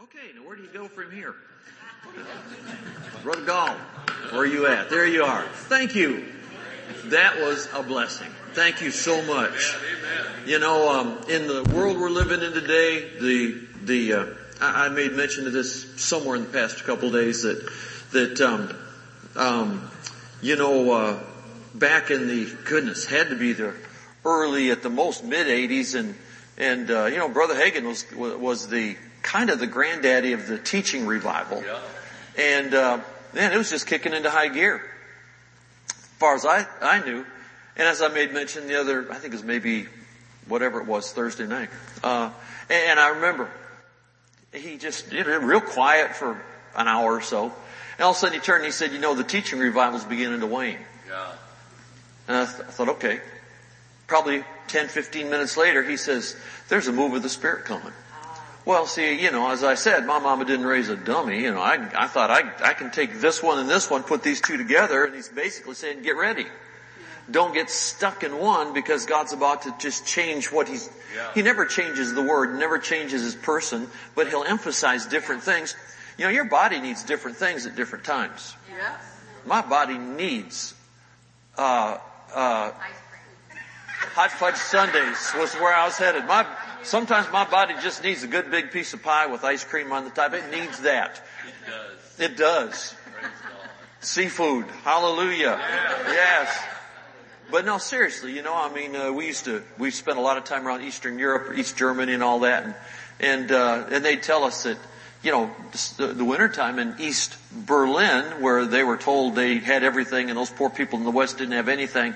Okay, now where do you go from here? Brother Gall, where are you at? There you are. Thank you. That was a blessing. Thank you so much. You know, um, in the world we're living in today, the the uh, I, I, made mention of this somewhere in the past couple days that that um, um, you know uh, back in the goodness had to be the early at the most mid '80s, and and uh, you know Brother Hagin was was the kind of the granddaddy of the teaching revival, yeah. and uh, man, it was just kicking into high gear, as far as I I knew. And as I made mention the other, I think it was maybe whatever it was Thursday night, uh, and, and I remember he just you know real quiet for an hour or so. And all of a sudden he turned and he said, you know, the teaching revival's beginning to wane. Yeah. And I, th- I thought, okay. Probably 10, 15 minutes later, he says, there's a move of the Spirit coming. Well, see, you know, as I said, my mama didn't raise a dummy. You know, I, I thought I, I can take this one and this one, put these two together, and he's basically saying, get ready. Don't get stuck in one because God's about to just change what he's, yeah. he never changes the word, never changes his person, but he'll emphasize different things. You know, your body needs different things at different times. Yeah. My body needs, uh, uh, hot fudge sundaes was where I was headed. My, sometimes my body just needs a good big piece of pie with ice cream on the top. It needs that. It does. It does. Seafood. Hallelujah. Yeah. Yes. But no, seriously, you know, I mean, uh, we used to, we spent a lot of time around Eastern Europe, East Germany and all that, and, and, uh, and they'd tell us that, you know, the, the wintertime in East Berlin, where they were told they had everything and those poor people in the West didn't have anything,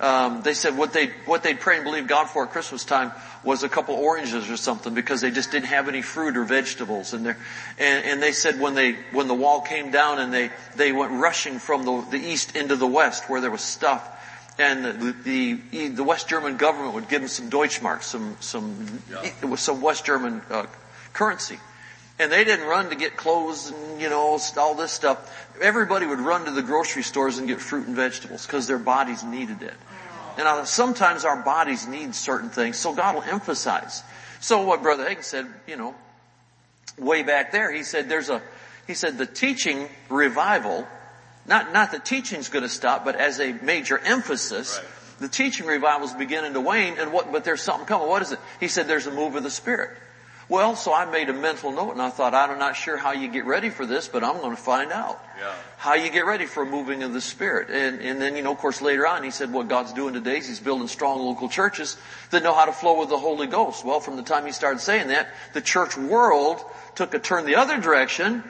um, they said what they what they'd pray and believe God for at Christmas time was a couple oranges or something because they just didn't have any fruit or vegetables in there and, and they said when they when the wall came down and they they went rushing from the, the east into the west where there was stuff and the, the, the West German government would give them some Deutschmarks, some some yeah. some West German uh, currency, and they didn't run to get clothes and you know all this stuff. Everybody would run to the grocery stores and get fruit and vegetables because their bodies needed it. And uh, sometimes our bodies need certain things, so God will emphasize. So what Brother Hagin said, you know, way back there, he said there's a, he said the teaching revival not, not that teaching's going to stop, but as a major emphasis, right. the teaching revival is beginning to wane and what, but there's something coming. What is it? He said there's a move of the Spirit. Well, so I made a mental note and I thought, I'm not sure how you get ready for this, but I'm going to find out. Yeah. How you get ready for a moving of the Spirit. And, and then, you know, of course later on he said what God's doing today is he's building strong local churches that know how to flow with the Holy Ghost. Well, from the time he started saying that, the church world took a turn the other direction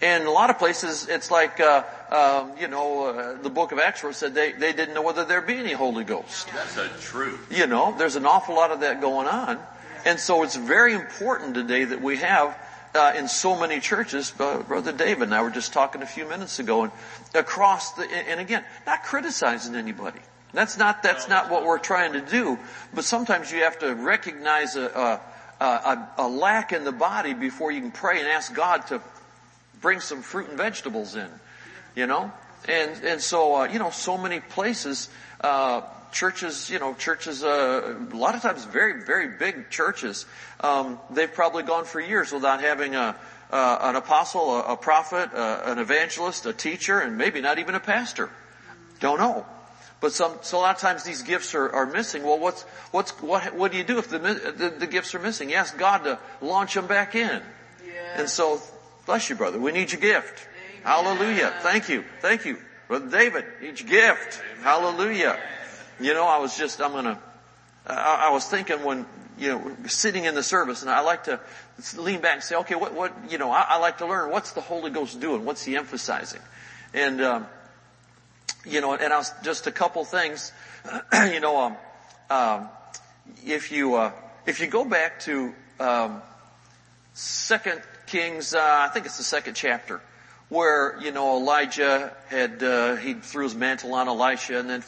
and a lot of places, it's like, uh, um, you know, uh, the book of Acts where it said they, they didn't know whether there'd be any Holy Ghost. That's a truth. You know, there's an awful lot of that going on. And so it's very important today that we have uh, in so many churches, uh, Brother David and I were just talking a few minutes ago, and across the, and again, not criticizing anybody. That's not, that's not what we're trying to do, but sometimes you have to recognize a, a, a, a lack in the body before you can pray and ask God to bring some fruit and vegetables in, you know? And, and so, uh, you know, so many places, uh, churches, you know, churches, uh, a lot of times very, very big churches, um, they've probably gone for years without having a, uh, an apostle, a, a prophet, uh, an evangelist, a teacher, and maybe not even a pastor. Don't know. But some, so a lot of times these gifts are, are missing. Well, what's, what's, what, what do you do if the, the, the gifts are missing? You ask God to launch them back in. Yeah. And so Bless you, brother. We need your gift. Amen. Hallelujah. Thank you. Thank you. Brother David, each gift. Amen. Hallelujah. You know, I was just, I'm gonna, I, I was thinking when, you know, sitting in the service and I like to lean back and say, okay, what, what, you know, I, I like to learn what's the Holy Ghost doing? What's he emphasizing? And, um, you know, and I was just a couple things, you know, um, um, if you, uh, if you go back to, um, second Kings, uh, I think it's the second chapter, where, you know, Elijah had, uh, he threw his mantle on Elisha and then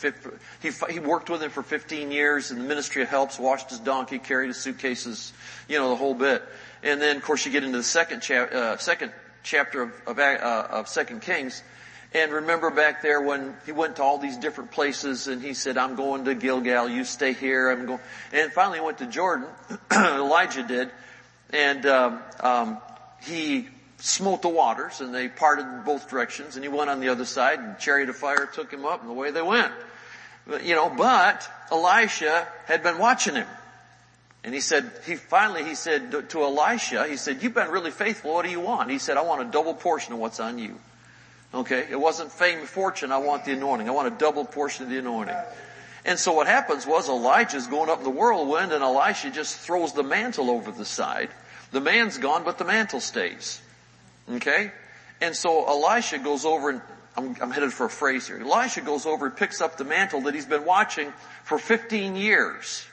he, he worked with him for 15 years in the ministry of helps, washed his donkey, carried his suitcases, you know, the whole bit. And then, of course, you get into the second, cha- uh, second chapter of, of, uh, of Second Kings, and remember back there when he went to all these different places and he said, I'm going to Gilgal, you stay here, I'm going, and finally went to Jordan, Elijah did, and, um, um, he smote the waters and they parted in both directions and he went on the other side and chariot of fire took him up and away they went. You know, but Elisha had been watching him. And he said, he finally, he said to Elisha, he said, you've been really faithful. What do you want? He said, I want a double portion of what's on you. Okay. It wasn't fame and fortune. I want the anointing. I want a double portion of the anointing. And so what happens was Elijah's going up in the whirlwind and Elisha just throws the mantle over the side. The man's gone, but the mantle stays. Okay? And so Elisha goes over and I'm, I'm, headed for a phrase here. Elisha goes over and picks up the mantle that he's been watching for 15 years.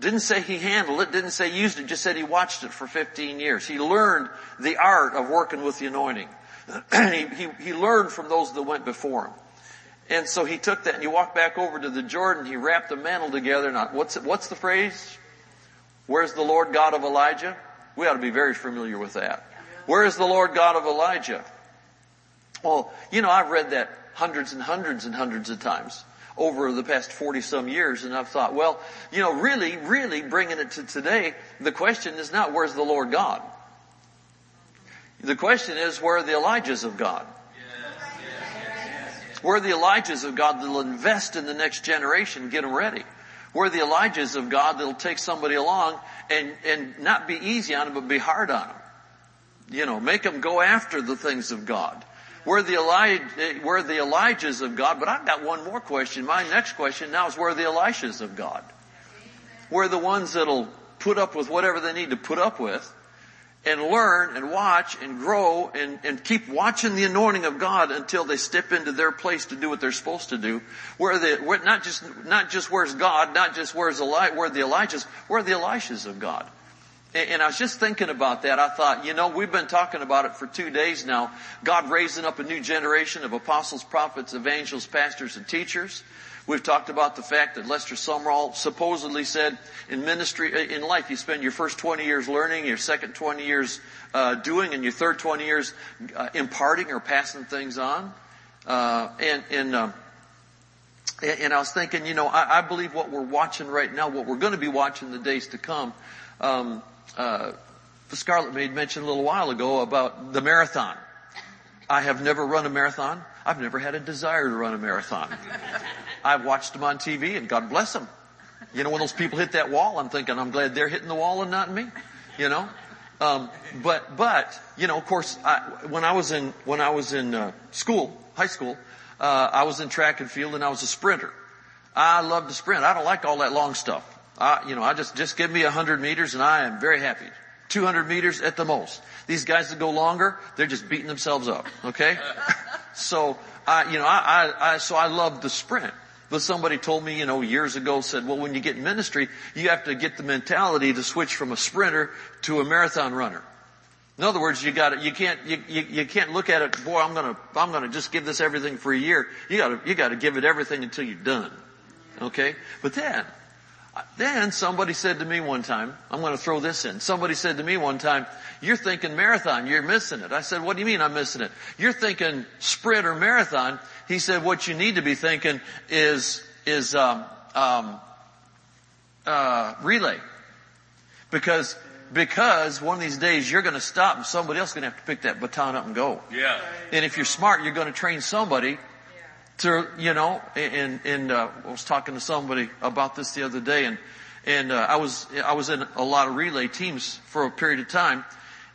Didn't say he handled it, didn't say used it, just said he watched it for 15 years. He learned the art of working with the anointing. he, he, he learned from those that went before him. And so he took that and he walked back over to the Jordan, he wrapped the mantle together. Now, what's, what's the phrase? Where's the Lord God of Elijah? We ought to be very familiar with that. Where is the Lord God of Elijah? Well, you know, I've read that hundreds and hundreds and hundreds of times over the past 40 some years and I've thought, well, you know, really, really bringing it to today, the question is not where's the Lord God? The question is where are the Elijahs of God? Where are the Elijahs of God that'll invest in the next generation, get them ready? Where are the Elijahs of God that'll take somebody along and, and not be easy on them, but be hard on them? You know, make them go after the things of God. Where the Elijah, where the Elijahs of God, but I've got one more question. My next question now is where are the Elishas of God? We're the ones that'll put up with whatever they need to put up with and learn and watch and grow and, and keep watching the anointing of God until they step into their place to do what they're supposed to do. Where the, where, not just, not just where's God, not just where's Eli, where the Elijahs, where the Elishas of God? And, I was just thinking about that. I thought, you know, we've been talking about it for two days now. God raising up a new generation of apostles, prophets, evangelists, pastors, and teachers. We've talked about the fact that Lester Sumrall supposedly said in ministry, uh, in life, you spend your first 20 years learning, your second 20 years uh, doing, and your third 20 years uh, imparting or passing things on. Uh, and and, um, and I was thinking, you know, I, I, believe what we're watching right now, what we're going to be watching the days to come. Um, uh, Scarlett made mention a little while ago about the marathon. I have never run a marathon. I've never had a desire to run a marathon. I've watched them on TV and God bless them. You know, when those people hit that wall, I'm thinking, I'm glad they're hitting the wall and not me. You know? Um, but, but, you know, of course, I, when I was in, when I was in, uh, school, high school, uh, I was in track and field and I was a sprinter. I love to sprint. I don't like all that long stuff. I, you know, I just, just give me a hundred meters and I am very happy. 200 meters at the most. These guys that go longer, they're just beating themselves up. Okay? so, I, you know, I, I, I, so I love the sprint. But somebody told me, you know, years ago said, well, when you get in ministry, you have to get the mentality to switch from a sprinter to a marathon runner. In other words, you got you can't, you, you, you can't look at it, boy, I'm gonna, I'm gonna just give this everything for a year. You gotta, you gotta give it everything until you're done. Okay? But then, then somebody said to me one time, I'm going to throw this in. Somebody said to me one time, you're thinking marathon, you're missing it. I said, what do you mean I'm missing it? You're thinking sprint or marathon. He said, what you need to be thinking is, is, um, um, uh, relay. Because, because one of these days you're going to stop and somebody else is going to have to pick that baton up and go. Yeah. And if you're smart, you're going to train somebody to, you know, and, and, uh, I was talking to somebody about this the other day and, and, uh, I was, I was in a lot of relay teams for a period of time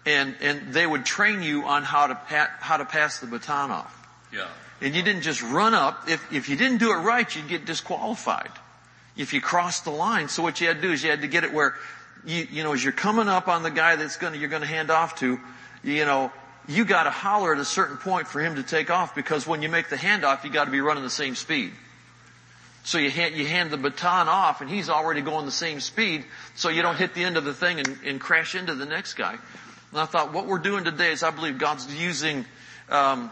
and, and they would train you on how to pat, how to pass the baton off. Yeah. And you didn't just run up. If, if you didn't do it right, you'd get disqualified. If you crossed the line. So what you had to do is you had to get it where you, you know, as you're coming up on the guy that's gonna, you're gonna hand off to, you know, you gotta holler at a certain point for him to take off because when you make the handoff, you gotta be running the same speed. So you hand, you hand the baton off and he's already going the same speed so you don't hit the end of the thing and, and crash into the next guy. And I thought what we're doing today is I believe God's using, um,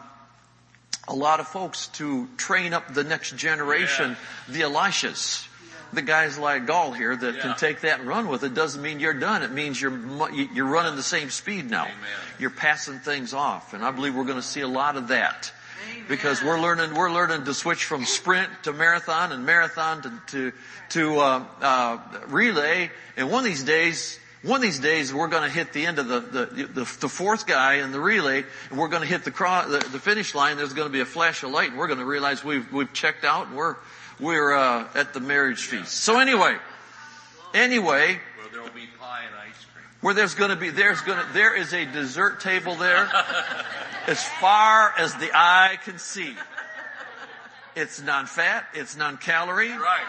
a lot of folks to train up the next generation, yeah. the Elishas the guys like Gall here that yeah. can take that and run with it doesn't mean you're done. It means you're you're running the same speed now. Amen. You're passing things off, and I believe we're going to see a lot of that Amen. because we're learning we're learning to switch from sprint to marathon and marathon to to to uh, uh, relay. And one of these days, one of these days we're going to hit the end of the, the, the, the fourth guy in the relay and we're going to hit the, cross, the, the finish line. There's going to be a flash of light and we're going to realize we've, we've checked out and we're, we're, uh, at the marriage feast. So anyway, anyway. Well, there'll be pie and ice cream. Where there's going to be, there's going to, there is a dessert table there as far as the eye can see. It's non-fat, it's non-calorie. Right.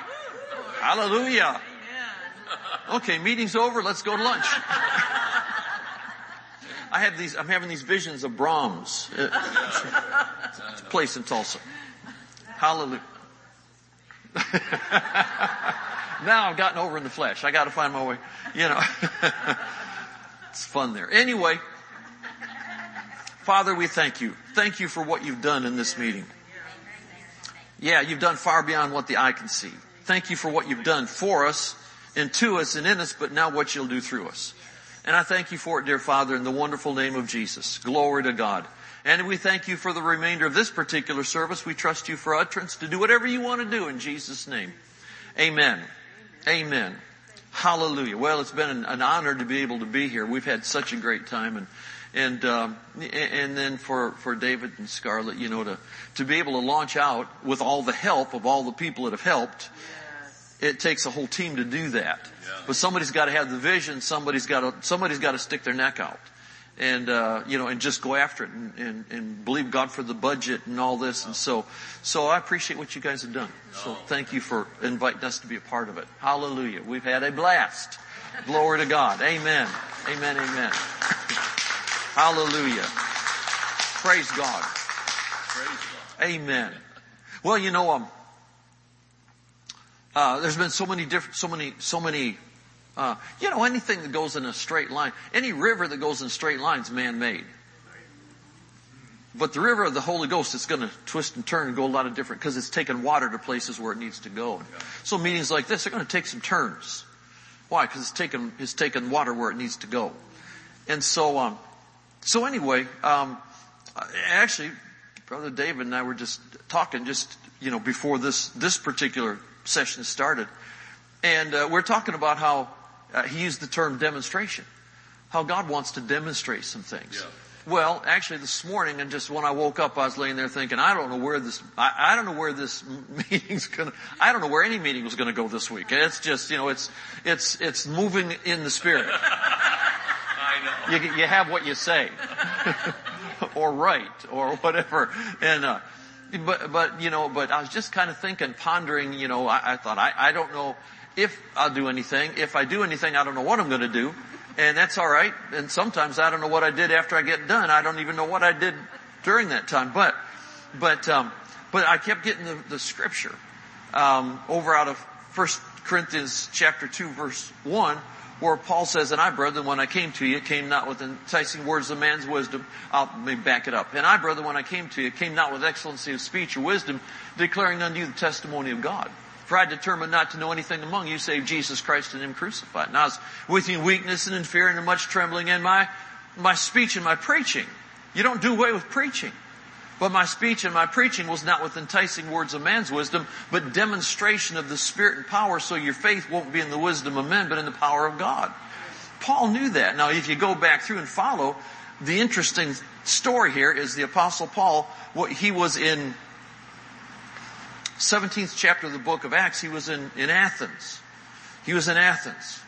Hallelujah. Okay, meeting's over. Let's go to lunch. I have these. I'm having these visions of Braum's. It's a place in Tulsa. Hallelujah. now I've gotten over in the flesh. I got to find my way. You know, it's fun there. Anyway, Father, we thank you. Thank you for what you've done in this meeting. Yeah, you've done far beyond what the eye can see. Thank you for what you've done for us and to us and in us, but now what you'll do through us. And I thank you for it, dear Father, in the wonderful name of Jesus. Glory to God. And we thank you for the remainder of this particular service. We trust you for utterance to do whatever you want to do in Jesus' name. Amen. Amen. Hallelujah. Well, it's been an, an honor to be able to be here. We've had such a great time and and um, and then for for David and Scarlett, you know, to to be able to launch out with all the help of all the people that have helped it takes a whole team to do that. Yeah. But somebody's got to have the vision. Somebody's got to somebody's got to stick their neck out, and uh, you know, and just go after it and, and, and believe God for the budget and all this. And so, so I appreciate what you guys have done. So thank you for inviting us to be a part of it. Hallelujah. We've had a blast. Glory to God. Amen. Amen. Amen. Hallelujah. Praise God. Amen. Well, you know, um, uh, there's been so many different, so many, so many, uh, you know, anything that goes in a straight line, any river that goes in straight lines, man-made. But the river of the Holy Ghost is going to twist and turn and go a lot of different because it's taking water to places where it needs to go. So meetings like this are going to take some turns. Why? Because it's taking it's taking water where it needs to go. And so, um, so anyway, um, actually, Brother David and I were just talking just you know before this this particular session started. And uh, we're talking about how uh, he used the term demonstration. How God wants to demonstrate some things. Yeah. Well, actually this morning and just when I woke up, I was laying there thinking, I don't know where this, I, I don't know where this meeting's gonna, I don't know where any meeting was gonna go this week. It's just, you know, it's, it's, it's moving in the spirit. I know. You, you have what you say. or write, or whatever. And, uh, but, but, you know, but I was just kind of thinking, pondering, you know, I, I thought, I, I don't know if I'll do anything. If I do anything, I don't know what I'm going to do. And that's alright. And sometimes I don't know what I did after I get done. I don't even know what I did during that time. But, but, um, but I kept getting the, the scripture, um, over out of First Corinthians chapter 2 verse 1 where Paul says, and I, brethren, when I came to you, came not with enticing words of man's wisdom. I'll back it up. And I, brethren, when I came to you, came not with excellency of speech or wisdom, declaring unto you the testimony of God. For I determined not to know anything among you save Jesus Christ and Him crucified. And I was with you in weakness and in fear and in much trembling and my, my speech and my preaching. You don't do away with preaching. But my speech and my preaching was not with enticing words of man's wisdom, but demonstration of the Spirit and power so your faith won't be in the wisdom of men, but in the power of God. Paul knew that. Now if you go back through and follow, the interesting story here is the apostle Paul, what he was in 17th chapter of the book of Acts, he was in, in Athens. He was in Athens.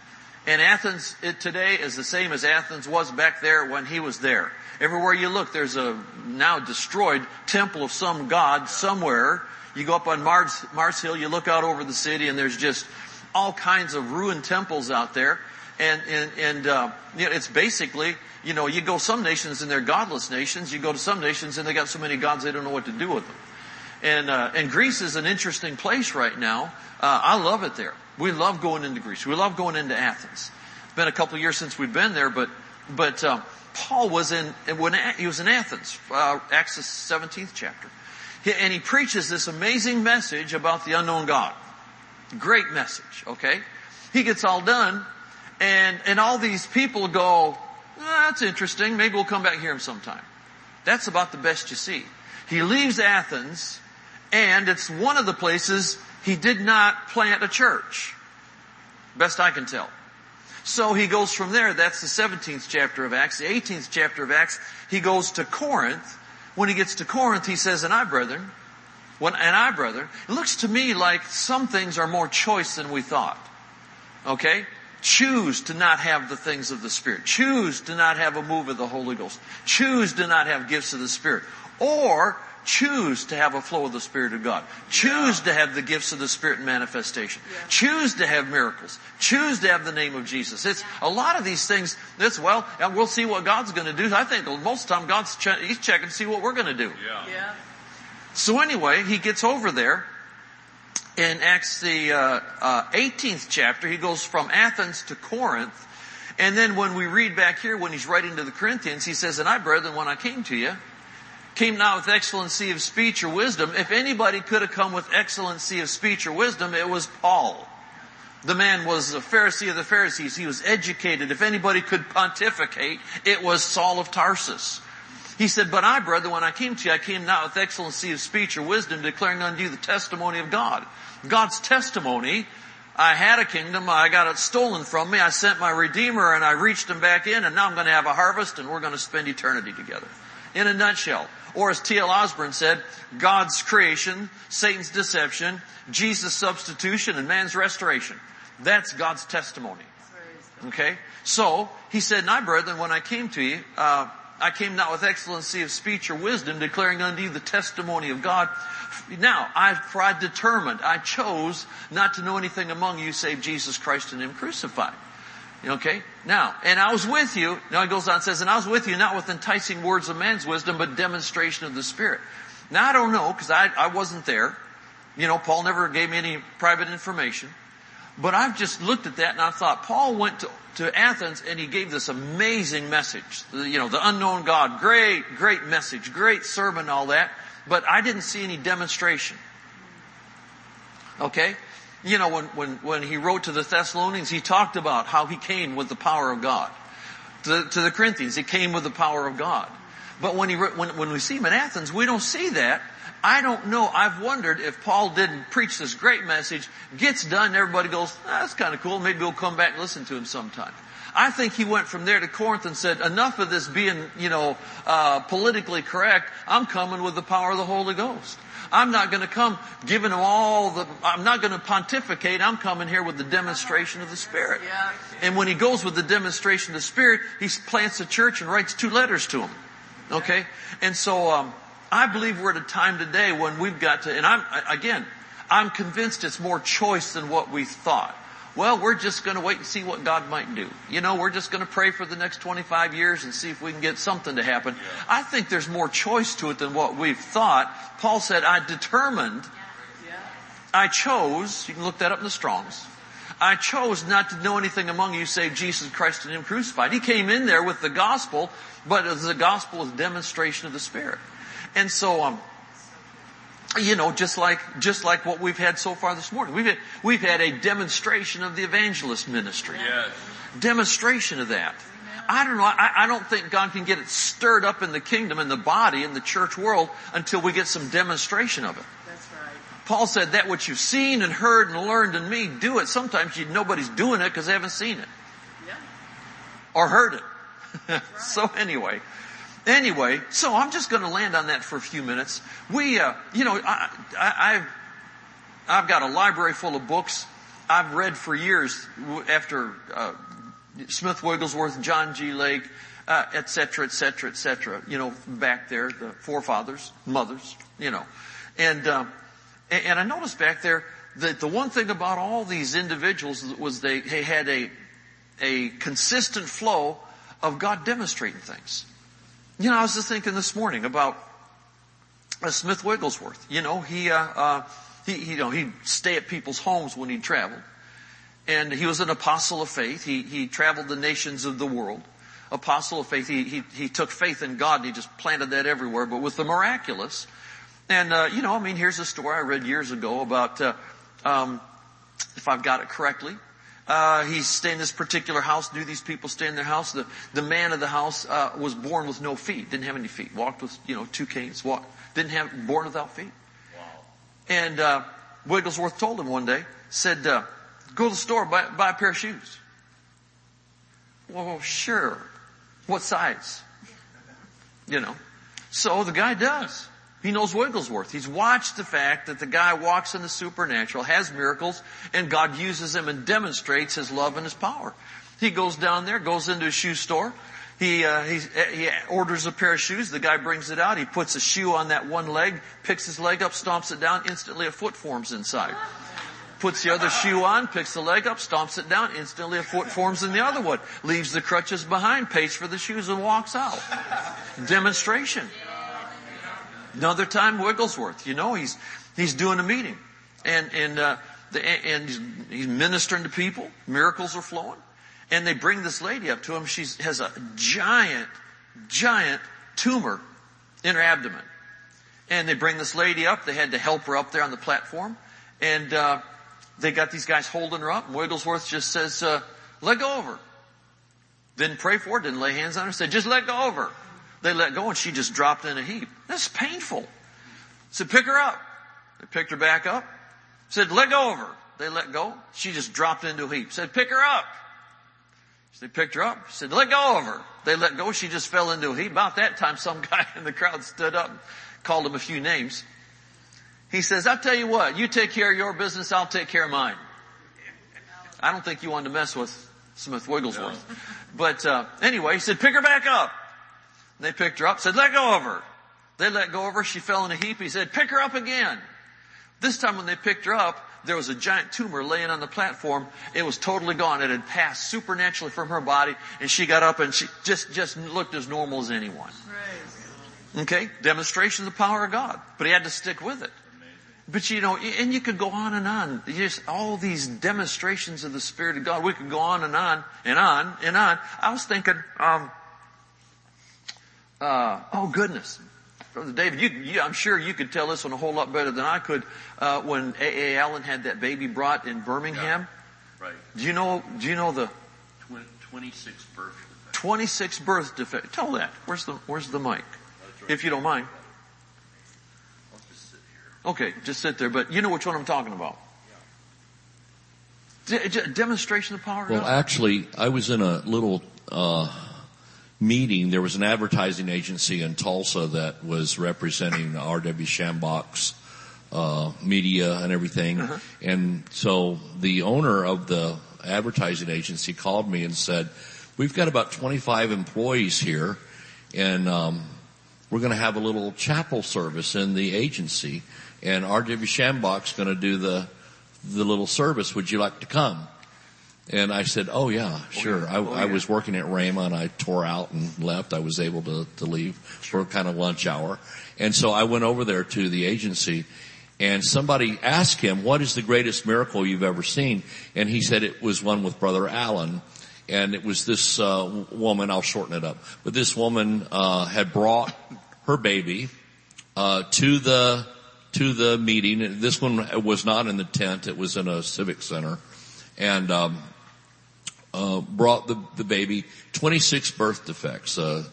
And Athens it today is the same as Athens was back there when he was there. Everywhere you look, there's a now destroyed temple of some god somewhere. You go up on Mars, Mars Hill, you look out over the city and there's just all kinds of ruined temples out there. And, and, and, uh, you know, it's basically, you know, you go some nations and they're godless nations. You go to some nations and they got so many gods they don't know what to do with them. And, uh, and Greece is an interesting place right now. Uh, I love it there. We love going into Greece. We love going into Athens. It's been a couple years since we've been there, but, but, um, Paul was in, when he was in Athens, uh, Acts the 17th chapter. He, and he preaches this amazing message about the unknown God. Great message, okay? He gets all done, and, and all these people go, that's interesting, maybe we'll come back here sometime. That's about the best you see. He leaves Athens, and it's one of the places he did not plant a church. Best I can tell. So he goes from there, that's the 17th chapter of Acts. The 18th chapter of Acts, he goes to Corinth. When he gets to Corinth, he says, and I, brethren, when, and I, brethren, it looks to me like some things are more choice than we thought. Okay? Choose to not have the things of the Spirit. Choose to not have a move of the Holy Ghost. Choose to not have gifts of the Spirit. Or choose to have a flow of the Spirit of God. Choose to have the gifts of the Spirit in manifestation. Choose to have miracles. Choose to have the name of Jesus. It's a lot of these things. That's well, we'll see what God's going to do. I think most of the time God's che- he's checking to see what we're going to do. Yeah. Yeah. So anyway, he gets over there in Acts the uh, uh, 18th chapter. He goes from Athens to Corinth. And then when we read back here, when he's writing to the Corinthians, he says, And I, brethren, when I came to you, came not with excellency of speech or wisdom. If anybody could have come with excellency of speech or wisdom, it was Paul. The man was a Pharisee of the Pharisees. He was educated. If anybody could pontificate, it was Saul of Tarsus. He said, but I, brother, when I came to you, I came not with excellency of speech or wisdom, declaring unto you the testimony of God. God's testimony, I had a kingdom, I got it stolen from me, I sent my Redeemer and I reached him back in and now I'm going to have a harvest and we're going to spend eternity together. In a nutshell. Or as T.L. Osborn said, God's creation, Satan's deception, Jesus' substitution, and man's restoration. That's God's testimony. Okay? So, he said, I, brethren, when I came to you, uh, I came not with excellency of speech or wisdom, declaring unto you the testimony of God. Now, I, for I determined, I chose not to know anything among you save Jesus Christ and Him crucified. Okay? Now, and I was with you, now he goes on and says, and I was with you not with enticing words of man's wisdom, but demonstration of the Spirit. Now I don't know, because I, I wasn't there. You know, Paul never gave me any private information. But I've just looked at that and I thought, Paul went to, to Athens and he gave this amazing message. You know, the unknown God. Great, great message, great sermon, all that. But I didn't see any demonstration. Okay? You know, when, when, when he wrote to the Thessalonians, he talked about how he came with the power of God. To, to the Corinthians, he came with the power of God. But when he, when, when we see him in Athens, we don't see that. I don't know. I've wondered if Paul didn't preach this great message, gets done, everybody goes, ah, that's kind of cool. Maybe we'll come back and listen to him sometime. I think he went from there to Corinth and said, enough of this being, you know, uh, politically correct. I'm coming with the power of the Holy Ghost. I'm not going to come giving them all the, I'm not going to pontificate. I'm coming here with the demonstration of the Spirit. And when he goes with the demonstration of the Spirit, he plants a church and writes two letters to them. Okay? And so, um, I believe we're at a time today when we've got to, and I'm, again, I'm convinced it's more choice than what we thought. Well, we're just going to wait and see what God might do. You know, we're just going to pray for the next 25 years and see if we can get something to happen. I think there's more choice to it than what we've thought. Paul said, I determined, I chose, you can look that up in the Strongs, I chose not to know anything among you save Jesus Christ and Him crucified. He came in there with the gospel, but was the gospel is demonstration of the Spirit. And so, um, you know, just like, just like what we've had so far this morning. We've had, we've had a demonstration of the evangelist ministry. Yes. Demonstration of that. I don't know, I, I don't think God can get it stirred up in the kingdom, in the body, in the church world until we get some demonstration of it. That's right. Paul said that what you've seen and heard and learned in me, do it. Sometimes you, nobody's doing it because they haven't seen it Yeah. or heard it. so anyway, anyway, so I'm just going to land on that for a few minutes. We, uh, you know, I, I, I've I've got a library full of books I've read for years after uh, Smith Wigglesworth, John G. Lake, uh, et cetera, et cetera, et cetera. You know, back there, the forefathers, mothers, you know, and uh, and, and I noticed back there that the one thing about all these individuals was they, they had a a consistent flow of God demonstrating things. You know, I was just thinking this morning about uh, Smith Wigglesworth. You know, he, uh, uh, he, you know, he'd stay at people's homes when he traveled. And he was an apostle of faith. He, he traveled the nations of the world. Apostle of faith. He, he, he took faith in God and he just planted that everywhere, but with the miraculous. And, uh, you know, I mean, here's a story I read years ago about, uh, um, if I've got it correctly, uh, he stayed in this particular house, knew these people stay in their house. The, the man of the house, uh, was born with no feet, didn't have any feet, walked with, you know, two canes, walked, didn't have, born without feet. Wow. And, uh, Wigglesworth told him one day, said, uh, go to the store, buy, buy a pair of shoes. Well, sure. What size? You know. So the guy does. He knows Wigglesworth. He's watched the fact that the guy walks in the supernatural, has miracles, and God uses him and demonstrates his love and his power. He goes down there, goes into a shoe store. He, uh, he, he orders a pair of shoes. The guy brings it out. He puts a shoe on that one leg, picks his leg up, stomps it down. Instantly a foot forms inside. Puts the other shoe on, picks the leg up, stomps it down. Instantly a foot forms in the other one. Leaves the crutches behind, pays for the shoes and walks out. Demonstration. Another time, Wigglesworth, you know, he's, he's doing a meeting and, and, uh, the, and he's, he's ministering to people. Miracles are flowing. And they bring this lady up to him. She has a giant, giant tumor in her abdomen. And they bring this lady up. They had to help her up there on the platform. And, uh, they got these guys holding her up. Wigglesworth just says, uh, let go of her. Didn't pray for her, didn't lay hands on her, said, just let go of her. They let go and she just dropped in a heap. That's painful. Said, pick her up. They picked her back up. Said, let go of her. They let go. She just dropped into a heap. Said, pick her up. So they picked her up. Said, let go of her. They let go. She just fell into a heap. About that time, some guy in the crowd stood up, called him a few names. He says, I'll tell you what, you take care of your business, I'll take care of mine. I don't think you wanted to mess with Smith Wigglesworth. No. But, uh, anyway, he said, pick her back up. They picked her up, said, let go of her. They let go of her. She fell in a heap. He said, pick her up again. This time when they picked her up, there was a giant tumor laying on the platform. It was totally gone. It had passed supernaturally from her body and she got up and she just, just looked as normal as anyone. Okay? Demonstration of the power of God. But he had to stick with it. But you know, and you could go on and on. Just all these demonstrations of the Spirit of God. We could go on and on and on and on. I was thinking, um, uh, oh goodness. Brother David, you, you, I'm sure you could tell this one a whole lot better than I could. Uh, when A. A. Allen had that baby brought in Birmingham, yeah, right? Do you know? Do you know the 26 birth defect? 26 birth defect. Tell that. Where's the Where's the mic? Right. If you don't mind. Just. Okay, just sit there. But you know which one I'm talking about. Yeah. D- demonstration of power. Well, actually, I was in a little. Uh, meeting, there was an advertising agency in Tulsa that was representing R.W. Schambach's uh, media and everything. Uh-huh. And so the owner of the advertising agency called me and said, we've got about 25 employees here and, um, we're going to have a little chapel service in the agency and R.W. Schambach's going to do the, the little service. Would you like to come? And I said, "Oh yeah, sure." I, oh, yeah. I, was working at Rhema and I tore out and left. I was able to to leave for kind of lunch hour, and so I went over there to the agency, and somebody asked him, "What is the greatest miracle you've ever seen?" And he said it was one with Brother Allen, and it was this uh, woman. I'll shorten it up, but this woman uh, had brought her baby uh, to the to the meeting. This one was not in the tent; it was in a civic center, and um, uh, brought the, the baby 26 birth defects, uh,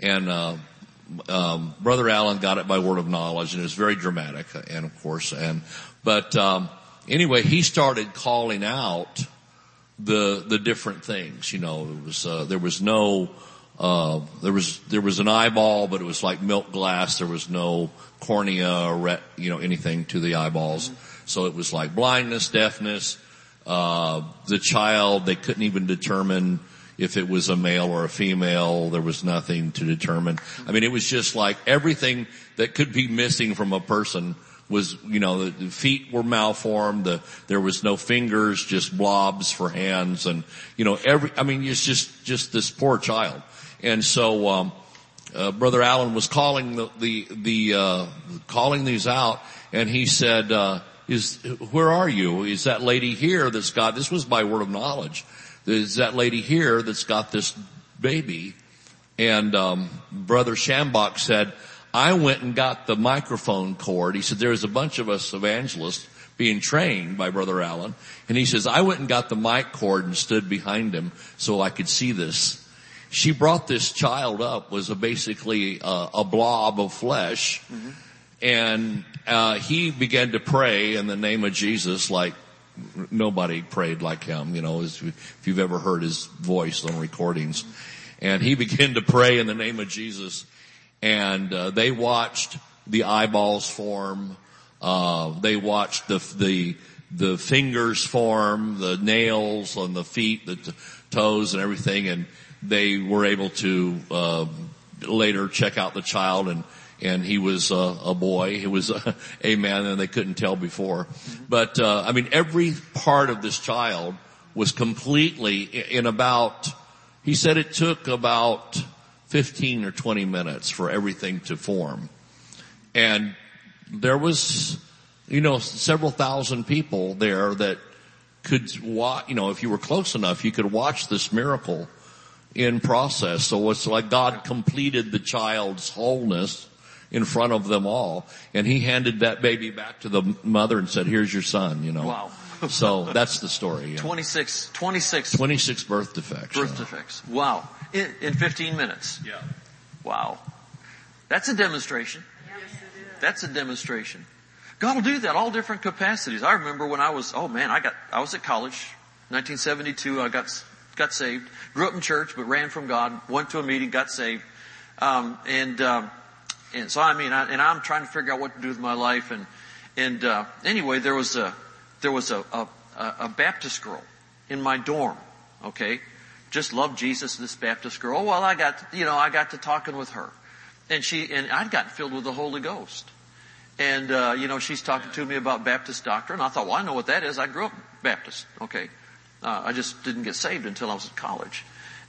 and, uh, um, Brother Allen got it by word of knowledge and it was very dramatic and of course, and, but, um, anyway, he started calling out the, the different things, you know, it was, uh, there was no, uh, there was, there was an eyeball, but it was like milk glass. There was no cornea or, ret, you know, anything to the eyeballs. So it was like blindness, deafness, uh, the child, they couldn't even determine if it was a male or a female. There was nothing to determine. I mean, it was just like everything that could be missing from a person was, you know, the feet were malformed. The, there was no fingers, just blobs for hands, and you know, every. I mean, it's just just this poor child. And so, um, uh, Brother Allen was calling the the, the uh, calling these out, and he said. Uh, is, where are you? Is that lady here that's got, this was by word of knowledge. Is that lady here that's got this baby? And, um, Brother Schambach said, I went and got the microphone cord. He said, there's a bunch of us evangelists being trained by Brother Allen. And he says, I went and got the mic cord and stood behind him so I could see this. She brought this child up, was a basically a, a blob of flesh. Mm-hmm. And uh, he began to pray in the name of Jesus like nobody prayed like him, you know, if you've ever heard his voice on recordings. And he began to pray in the name of Jesus. And uh, they watched the eyeballs form, uh, they watched the, the, the fingers form, the nails on the feet, the t- toes and everything. And they were able to, uh, later check out the child and and he was uh, a boy. He was a, a, man, and they couldn't tell before. But uh, I mean, every part of this child was completely in about. He said it took about 15 or 20 minutes for everything to form, and there was, you know, several thousand people there that could watch. You know, if you were close enough, you could watch this miracle in process. So it's like God completed the child's wholeness in front of them all. And he handed that baby back to the mother and said, here's your son, you know. Wow. so that's the story. Yeah. 26, 26. 26 birth defects. Birth yeah. defects. Wow. In, in 15 minutes. Yeah. Wow. That's a demonstration. Yes, That's a demonstration. God will do that, all different capacities. I remember when I was, oh man, I got, I was at college, 1972, I got, got saved. Grew up in church, but ran from God, went to a meeting, got saved. Um, and, um, and so I mean, I, and I'm trying to figure out what to do with my life. And and uh, anyway, there was a there was a, a a Baptist girl in my dorm. Okay, just loved Jesus. This Baptist girl. Well, I got you know I got to talking with her, and she and I'd gotten filled with the Holy Ghost. And uh, you know she's talking to me about Baptist doctrine. I thought, well, I know what that is. I grew up Baptist. Okay, uh, I just didn't get saved until I was in college.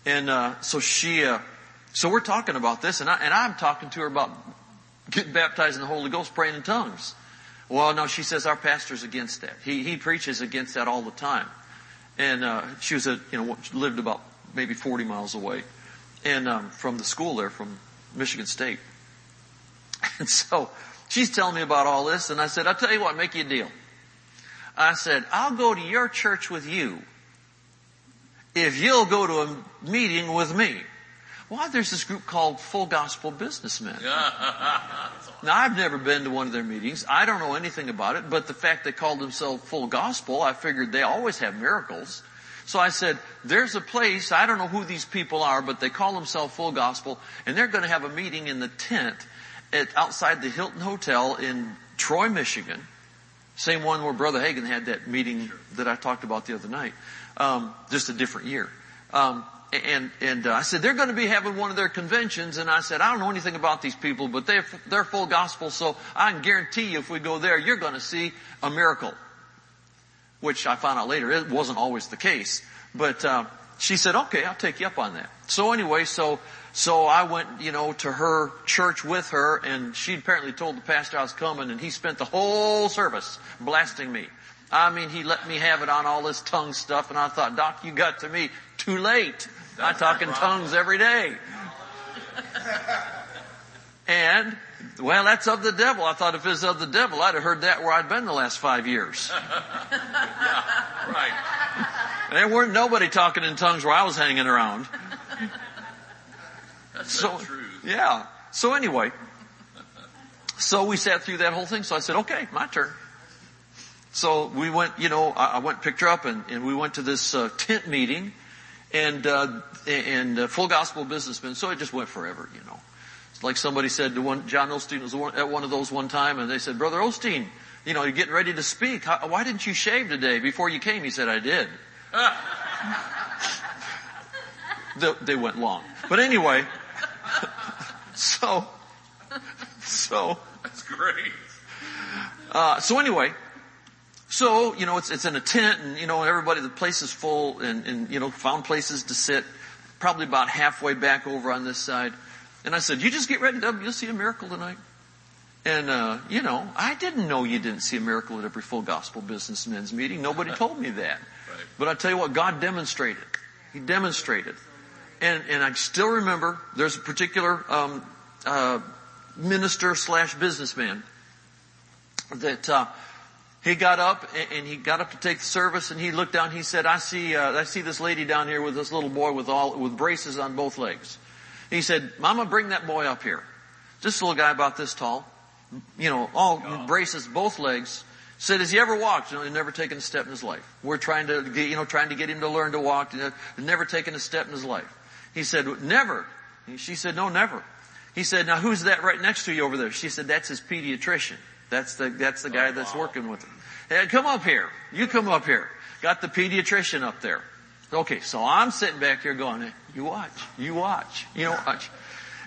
And uh, so she, uh, so we're talking about this, and, I, and I'm talking to her about getting baptized in the Holy Ghost, praying in tongues. Well, no, she says our pastor's against that. He he preaches against that all the time. And uh, she was a you know lived about maybe 40 miles away, and um, from the school there from Michigan State. And so she's telling me about all this, and I said, I'll tell you what, make you a deal. I said, I'll go to your church with you if you'll go to a meeting with me. Well, there's this group called Full Gospel Businessmen. now, I've never been to one of their meetings. I don't know anything about it, but the fact they called themselves Full Gospel, I figured they always have miracles. So I said, there's a place, I don't know who these people are, but they call themselves Full Gospel, and they're going to have a meeting in the tent at, outside the Hilton Hotel in Troy, Michigan. Same one where Brother Hagin had that meeting that I talked about the other night. Um, just a different year. Um, and and uh, I said they're going to be having one of their conventions, and I said I don't know anything about these people, but they're they're full gospel, so I can guarantee you if we go there, you're going to see a miracle. Which I found out later it wasn't always the case, but uh, she said, "Okay, I'll take you up on that." So anyway, so so I went, you know, to her church with her, and she apparently told the pastor I was coming, and he spent the whole service blasting me. I mean, he let me have it on all this tongue stuff, and I thought, Doc, you got to me too late. I talk in tongues every day. And, well, that's of the devil. I thought if it's of the devil, I'd have heard that where I'd been the last five years. yeah, right. There weren't nobody talking in tongues where I was hanging around. That's so, true. Yeah. So anyway, so we sat through that whole thing. So I said, okay, my turn. So we went, you know, I, I went picked her up and, and we went to this uh, tent meeting and uh, and uh, full gospel businessmen. So it just went forever, you know. It's like somebody said to one, John Osteen was at one of those one time, and they said, Brother Osteen, you know, you're getting ready to speak. How, why didn't you shave today before you came? He said, I did. they, they went long, but anyway. so, so. That's great. Uh, so anyway, so, you know, it's, it's in a tent and, you know, everybody, the place is full and, and, you know, found places to sit, probably about halfway back over on this side. And I said, you just get ready, to, you'll see a miracle tonight. And, uh, you know, I didn't know you didn't see a miracle at every full gospel businessmen's meeting. Nobody told me that. Right. But I tell you what, God demonstrated. He demonstrated. And, and I still remember there's a particular, um, uh, minister slash businessman that, uh, he got up and he got up to take the service and he looked down. He said, "I see, uh, I see this lady down here with this little boy with all with braces on both legs." He said, "Mama, bring that boy up here." This little guy about this tall, you know, all braces both legs. Said, has he ever walked? You know, he's never taken a step in his life. We're trying to, get, you know, trying to get him to learn to walk. You know, never taken a step in his life. He said, never. She said, no, never. He said, now who's that right next to you over there? She said, that's his pediatrician. That's the, that's the guy that's oh, working with him. Hey, come up here. You come up here. Got the pediatrician up there. Okay, so I'm sitting back here going, you watch, you watch, you watch.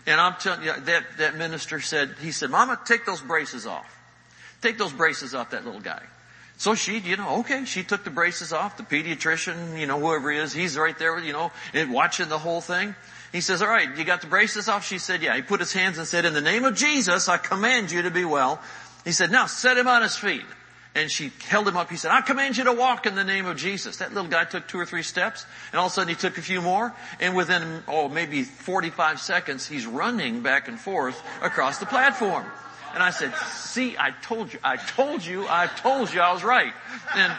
And I'm telling you, that, that minister said, he said, Mama, take those braces off. Take those braces off that little guy. So she, you know, okay, she took the braces off. The pediatrician, you know, whoever he is, he's right there, you know, watching the whole thing. He says, all right, you got the braces off? She said, yeah. He put his hands and said, in the name of Jesus, I command you to be well. He said, now set him on his feet. And she held him up. He said, I command you to walk in the name of Jesus. That little guy took two or three steps and all of a sudden he took a few more and within, oh, maybe 45 seconds, he's running back and forth across the platform. And I said, see, I told you, I told you, I told you I was right. And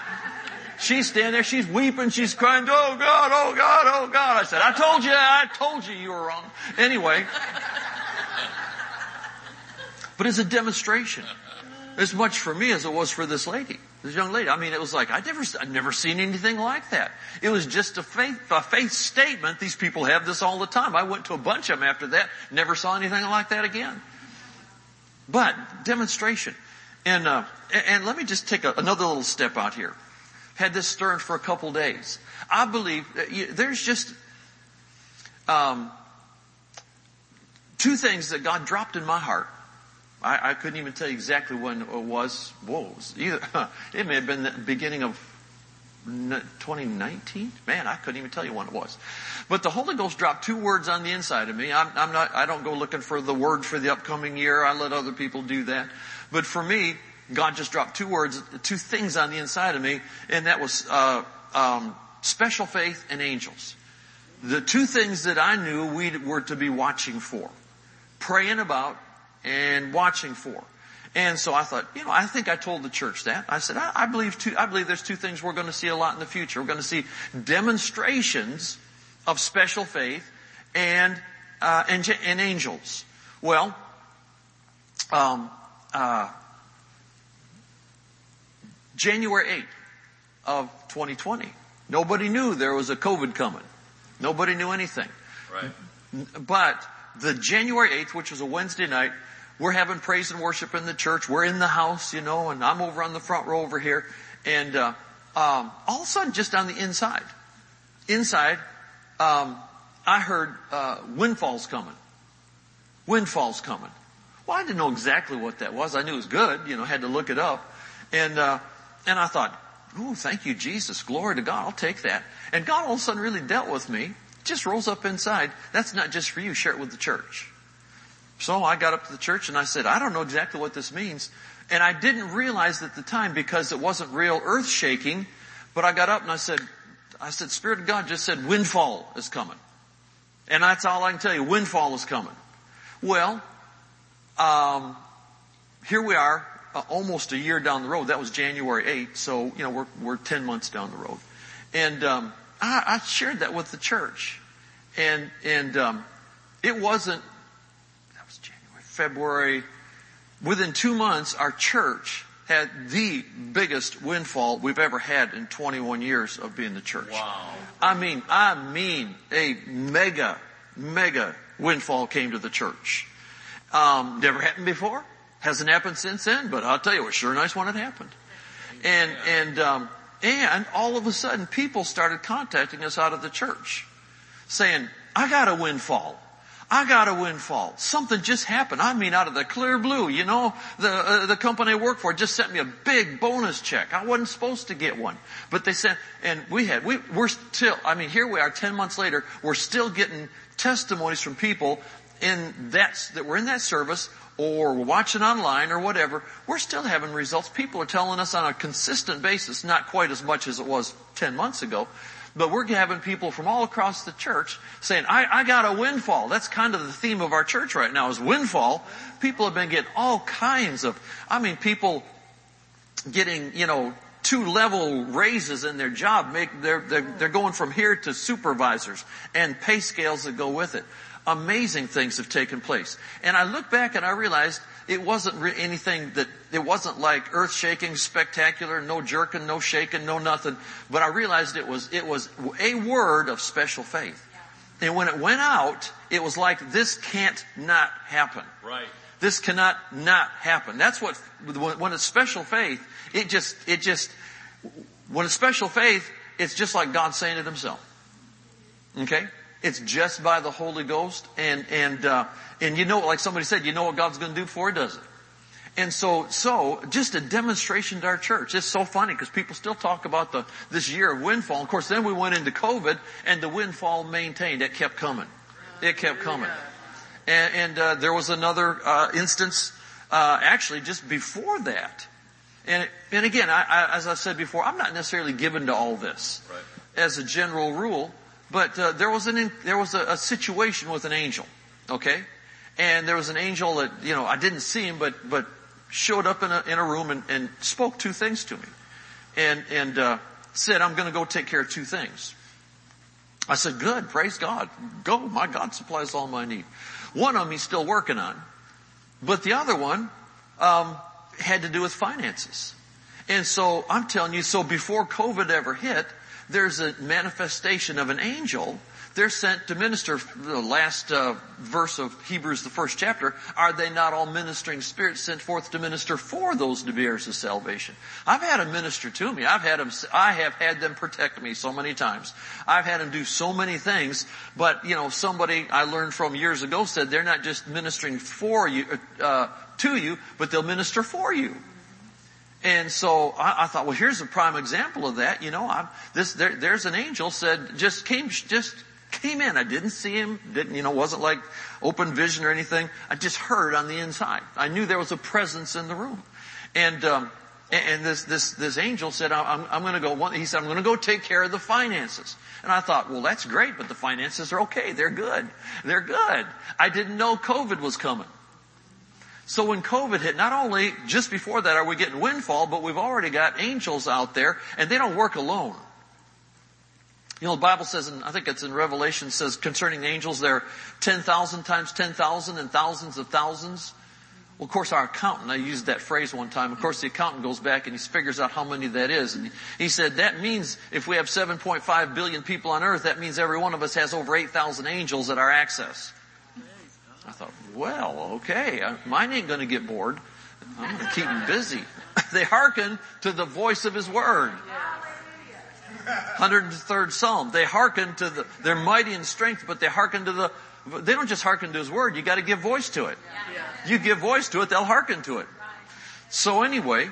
she's standing there, she's weeping, she's crying, oh God, oh God, oh God. I said, I told you, I told you you were wrong. Anyway. But it's a demonstration. As much for me as it was for this lady, this young lady. I mean, it was like, I never, I've never seen anything like that. It was just a faith, a faith statement. These people have this all the time. I went to a bunch of them after that, never saw anything like that again. But demonstration. And, uh, and let me just take a, another little step out here. Had this stirring for a couple days. I believe there's just um, two things that God dropped in my heart. I, I, couldn't even tell you exactly when it was. Whoa, either it may have been the beginning of 2019? Man, I couldn't even tell you when it was. But the Holy Ghost dropped two words on the inside of me. I'm, I'm, not, I don't go looking for the word for the upcoming year. I let other people do that. But for me, God just dropped two words, two things on the inside of me, and that was, uh, um, special faith and angels. The two things that I knew we were to be watching for. Praying about and watching for. And so I thought, you know, I think I told the church that. I said, I, I believe two, I believe there's two things we're going to see a lot in the future. We're going to see demonstrations of special faith and, uh, and, and angels. Well, um, uh, January 8th of 2020, nobody knew there was a COVID coming. Nobody knew anything. Right. But the January 8th, which was a Wednesday night, we're having praise and worship in the church. We're in the house, you know, and I'm over on the front row over here. And, uh, um, all of a sudden, just on the inside, inside, um, I heard, uh, windfalls coming. Windfalls coming. Well, I didn't know exactly what that was. I knew it was good, you know, had to look it up. And, uh, and I thought, oh, thank you, Jesus. Glory to God. I'll take that. And God all of a sudden really dealt with me. Just rolls up inside. That's not just for you. Share it with the church. So I got up to the church and I said, I don't know exactly what this means. And I didn't realize at the time because it wasn't real earth shaking, but I got up and I said, I said, Spirit of God just said windfall is coming. And that's all I can tell you. Windfall is coming. Well, um, here we are, uh, almost a year down the road. That was January 8th, so you know we're we're 10 months down the road, and um, I, I shared that with the church, and and um, it wasn't February, within two months, our church had the biggest windfall we've ever had in 21 years of being the church. Wow. I mean, I mean, a mega, mega windfall came to the church. Um, never happened before. Hasn't happened since then, but I'll tell you, it was sure nice when it happened. And, and, um, and all of a sudden people started contacting us out of the church saying, I got a windfall. I got a windfall. Something just happened. I mean, out of the clear blue, you know, the uh, the company I work for just sent me a big bonus check. I wasn't supposed to get one, but they sent, and we had we we're still. I mean, here we are, ten months later, we're still getting testimonies from people in that that were in that service or watching online or whatever. We're still having results. People are telling us on a consistent basis, not quite as much as it was ten months ago, but we're having people from all across the church saying, I, I got a windfall. That's kind of the theme of our church right now is windfall. People have been getting all kinds of, I mean, people getting, you know, two level raises in their job. Make, they're, they're, they're going from here to supervisors and pay scales that go with it. amazing things have taken place. And I look back and I realized it wasn't re- anything that, it wasn't like earth shaking, spectacular, no jerking, no shaking, no nothing. But I realized it was, it was a word of special faith. And when it went out, it was like, this can't not happen. Right. This cannot not happen. That's what, when it's special faith, it just, it just, when it's special faith, it's just like God saying it himself. Okay? It's just by the Holy Ghost and, and, uh, and you know, like somebody said, you know what God's gonna do for He does it. And so, so, just a demonstration to our church. It's so funny because people still talk about the, this year of windfall. Of course, then we went into COVID and the windfall maintained. It kept coming. It kept coming. And, and uh, there was another uh, instance, uh, actually just before that. And, and again, I, I, as I said before, I'm not necessarily given to all this Right. as a general rule, but uh, there was an there was a, a situation with an angel, okay, and there was an angel that you know I didn't see him, but but showed up in a in a room and, and spoke two things to me, and and uh, said I'm going to go take care of two things. I said, good, praise God, go, my God supplies all my need. One of them he's still working on, but the other one um, had to do with finances. And so I'm telling you, so before COVID ever hit, there's a manifestation of an angel. They're sent to minister. The last uh, verse of Hebrews, the first chapter, are they not all ministering spirits sent forth to minister for those to be heirs of salvation? I've had them minister to me. I've had them. I have had them protect me so many times. I've had them do so many things. But you know, somebody I learned from years ago said they're not just ministering for you, uh, to you, but they'll minister for you. And so I, I, thought, well, here's a prime example of that. You know, I'm, this there, there's an angel said just came just came in. I didn't see him. Didn't you know? Wasn't like open vision or anything. I just heard on the inside. I knew there was a presence in the room, and. Um, and this this this angel said, "I'm I'm to go." He said, "I'm going to go take care of the finances." And I thought, "Well, that's great, but the finances are okay. They're good. They're good." I didn't know COVID was coming. So when COVID hit, not only just before that are we getting windfall, but we've already got angels out there and they don't work alone. You know, the Bible says, and I think it's in Revelation, says concerning the angels, they're 10,000 times 10,000 and thousands of thousands. Well, of course, our accountant, I used that phrase one time. Of course, the accountant goes back and he figures out how many that is. And he said, that means if we have 7.5 billion people on earth, that means every one of us has over 8,000 angels at our access. I thought, well, okay, uh, mine ain't going to get bored. I'm going to keep them busy. they hearken to the voice of His word. 103rd Psalm. They hearken to the, they're mighty in strength, but they hearken to the, they don't just hearken to His word, you gotta give voice to it. You give voice to it, they'll hearken to it. So anyway,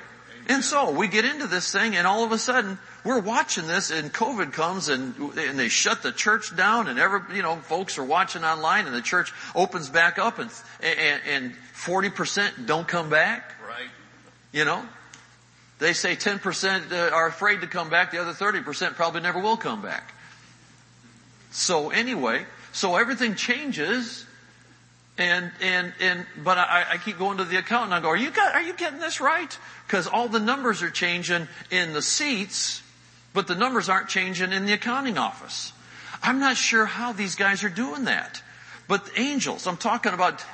and so we get into this thing and all of a sudden we're watching this and COVID comes and, and they shut the church down and every, you know, folks are watching online and the church opens back up and, and, and 40% don't come back. Right. You know? They say 10% uh, are afraid to come back, the other 30% probably never will come back. So anyway, so everything changes and, and, and, but I, I keep going to the accountant. I go, are you got, are you getting this right? Cause all the numbers are changing in the seats, but the numbers aren't changing in the accounting office. I'm not sure how these guys are doing that. But angels, I'm talking about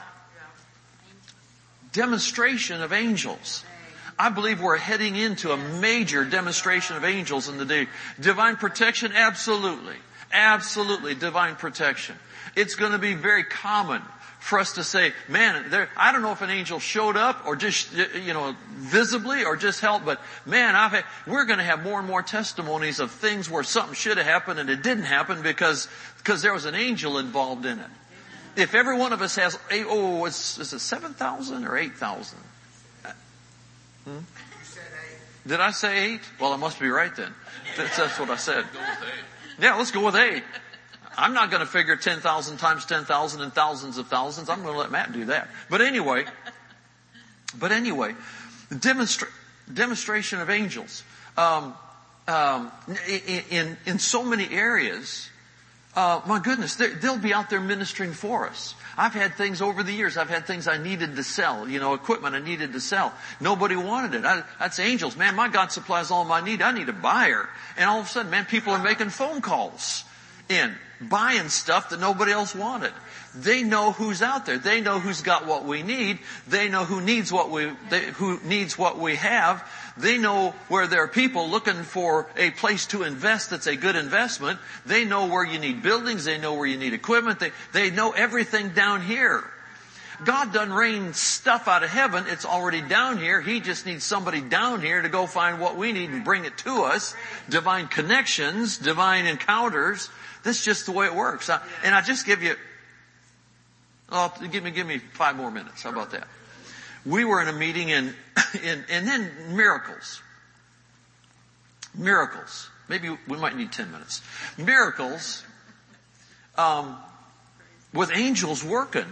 demonstration of angels. I believe we're heading into a major demonstration of angels in the day. Divine protection? Absolutely. Absolutely divine protection. It's going to be very common for us to say, man, there, I don't know if an angel showed up or just, you know, visibly or just helped, but man, I've had, we're going to have more and more testimonies of things where something should have happened and it didn't happen because, because there was an angel involved in it. If every one of us has, oh, it's, is it 7,000 or 8,000? Hmm? Did I say eight? Well, I must be right then. That's, that's what I said. Go with eight. Yeah, let's go with eight. I'm not going to figure 10,000 times 10,000 and thousands of thousands. I'm going to let Matt do that. But anyway, but anyway, demonstra- demonstration of angels. Um, um, in, in, in so many areas, uh, my goodness, they'll be out there ministering for us. I've had things over the years. I've had things I needed to sell, you know, equipment I needed to sell. Nobody wanted it. I, that's angels. Man, my God supplies all my need. I need a buyer. And all of a sudden, man, people are making phone calls in buying stuff that nobody else wanted. They know who's out there. They know who's got what we need. They know who needs what we, they, who needs what we have. They know where there are people looking for a place to invest that's a good investment. They know where you need buildings. They know where you need equipment. They, they know everything down here. God doesn't rain stuff out of heaven. It's already down here. He just needs somebody down here to go find what we need and bring it to us. Divine connections, divine encounters. That's just the way it works. And I just give you, oh, give me, give me five more minutes. How about that? We were in a meeting in, in and then miracles. Miracles. Maybe we might need 10 minutes. Miracles, um, with angels working.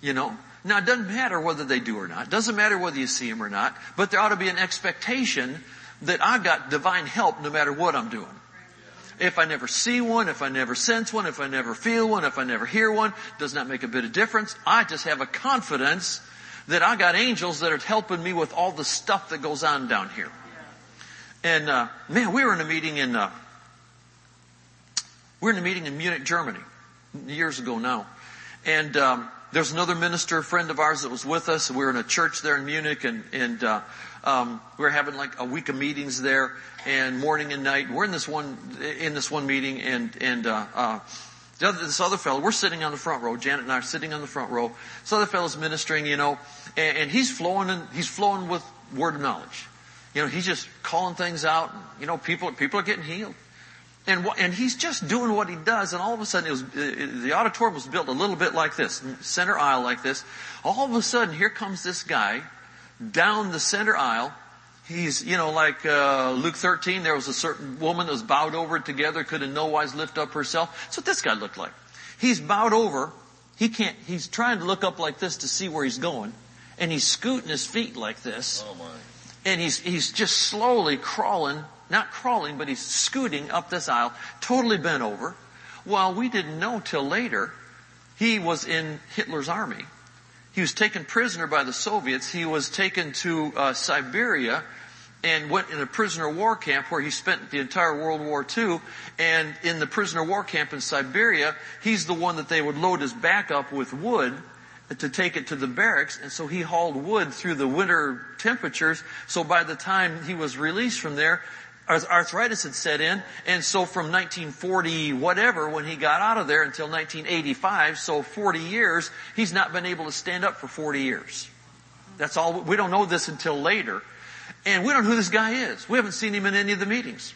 You know? Now it doesn't matter whether they do or not. It doesn't matter whether you see them or not. But there ought to be an expectation that I got divine help no matter what I'm doing. If I never see one, if I never sense one, if I never feel one, if I never hear one, does not make a bit of difference. I just have a confidence that I got angels that are helping me with all the stuff that goes on down here. And uh, man, we were in a meeting in uh, we were in a meeting in Munich, Germany, years ago now, and um, there's another minister, friend of ours that was with us. We were in a church there in Munich and, and, uh, um, we were having like a week of meetings there and morning and night. We're in this one, in this one meeting and, and, uh, uh, the other, this other fellow, we're sitting on the front row. Janet and I are sitting on the front row. This other fellow's ministering, you know, and, and he's flowing and he's flowing with word of knowledge. You know, he's just calling things out. You know, people, people are getting healed. And, and he's just doing what he does, and all of a sudden, it was, it, the auditorium was built a little bit like this, center aisle like this. All of a sudden, here comes this guy down the center aisle. He's, you know, like uh, Luke 13, there was a certain woman that was bowed over together, could in no wise lift up herself. That's what this guy looked like. He's bowed over. He can't. He's trying to look up like this to see where he's going, and he's scooting his feet like this. Oh my. And he's he's just slowly crawling not crawling, but he's scooting up this aisle, totally bent over. While we didn't know till later, he was in Hitler's army. He was taken prisoner by the Soviets. He was taken to uh, Siberia and went in a prisoner war camp where he spent the entire World War II. And in the prisoner war camp in Siberia, he's the one that they would load his back up with wood to take it to the barracks. And so he hauled wood through the winter temperatures. So by the time he was released from there, arthritis had set in, and so from 1940 whatever, when he got out of there until 1985, so 40 years, he's not been able to stand up for 40 years. That's all, we don't know this until later. And we don't know who this guy is. We haven't seen him in any of the meetings.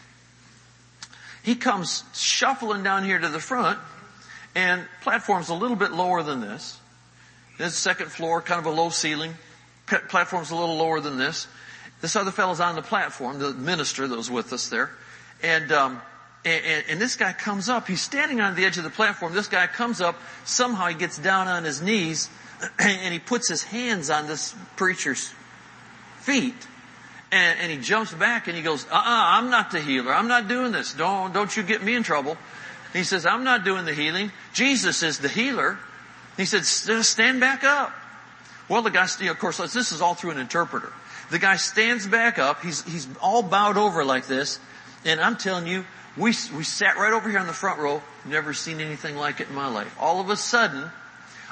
He comes shuffling down here to the front, and platform's a little bit lower than this. This second floor, kind of a low ceiling. Platform's a little lower than this. This other fellow's on the platform, the minister that was with us there. And, um, and, and, this guy comes up. He's standing on the edge of the platform. This guy comes up. Somehow he gets down on his knees and he puts his hands on this preacher's feet. And, and he jumps back and he goes, uh-uh, I'm not the healer. I'm not doing this. Don't, don't you get me in trouble. He says, I'm not doing the healing. Jesus is the healer. He said, stand back up. Well, the guy, of course, this is all through an interpreter. The guy stands back up. He's, he's all bowed over like this. And I'm telling you, we, we sat right over here on the front row. Never seen anything like it in my life. All of a sudden,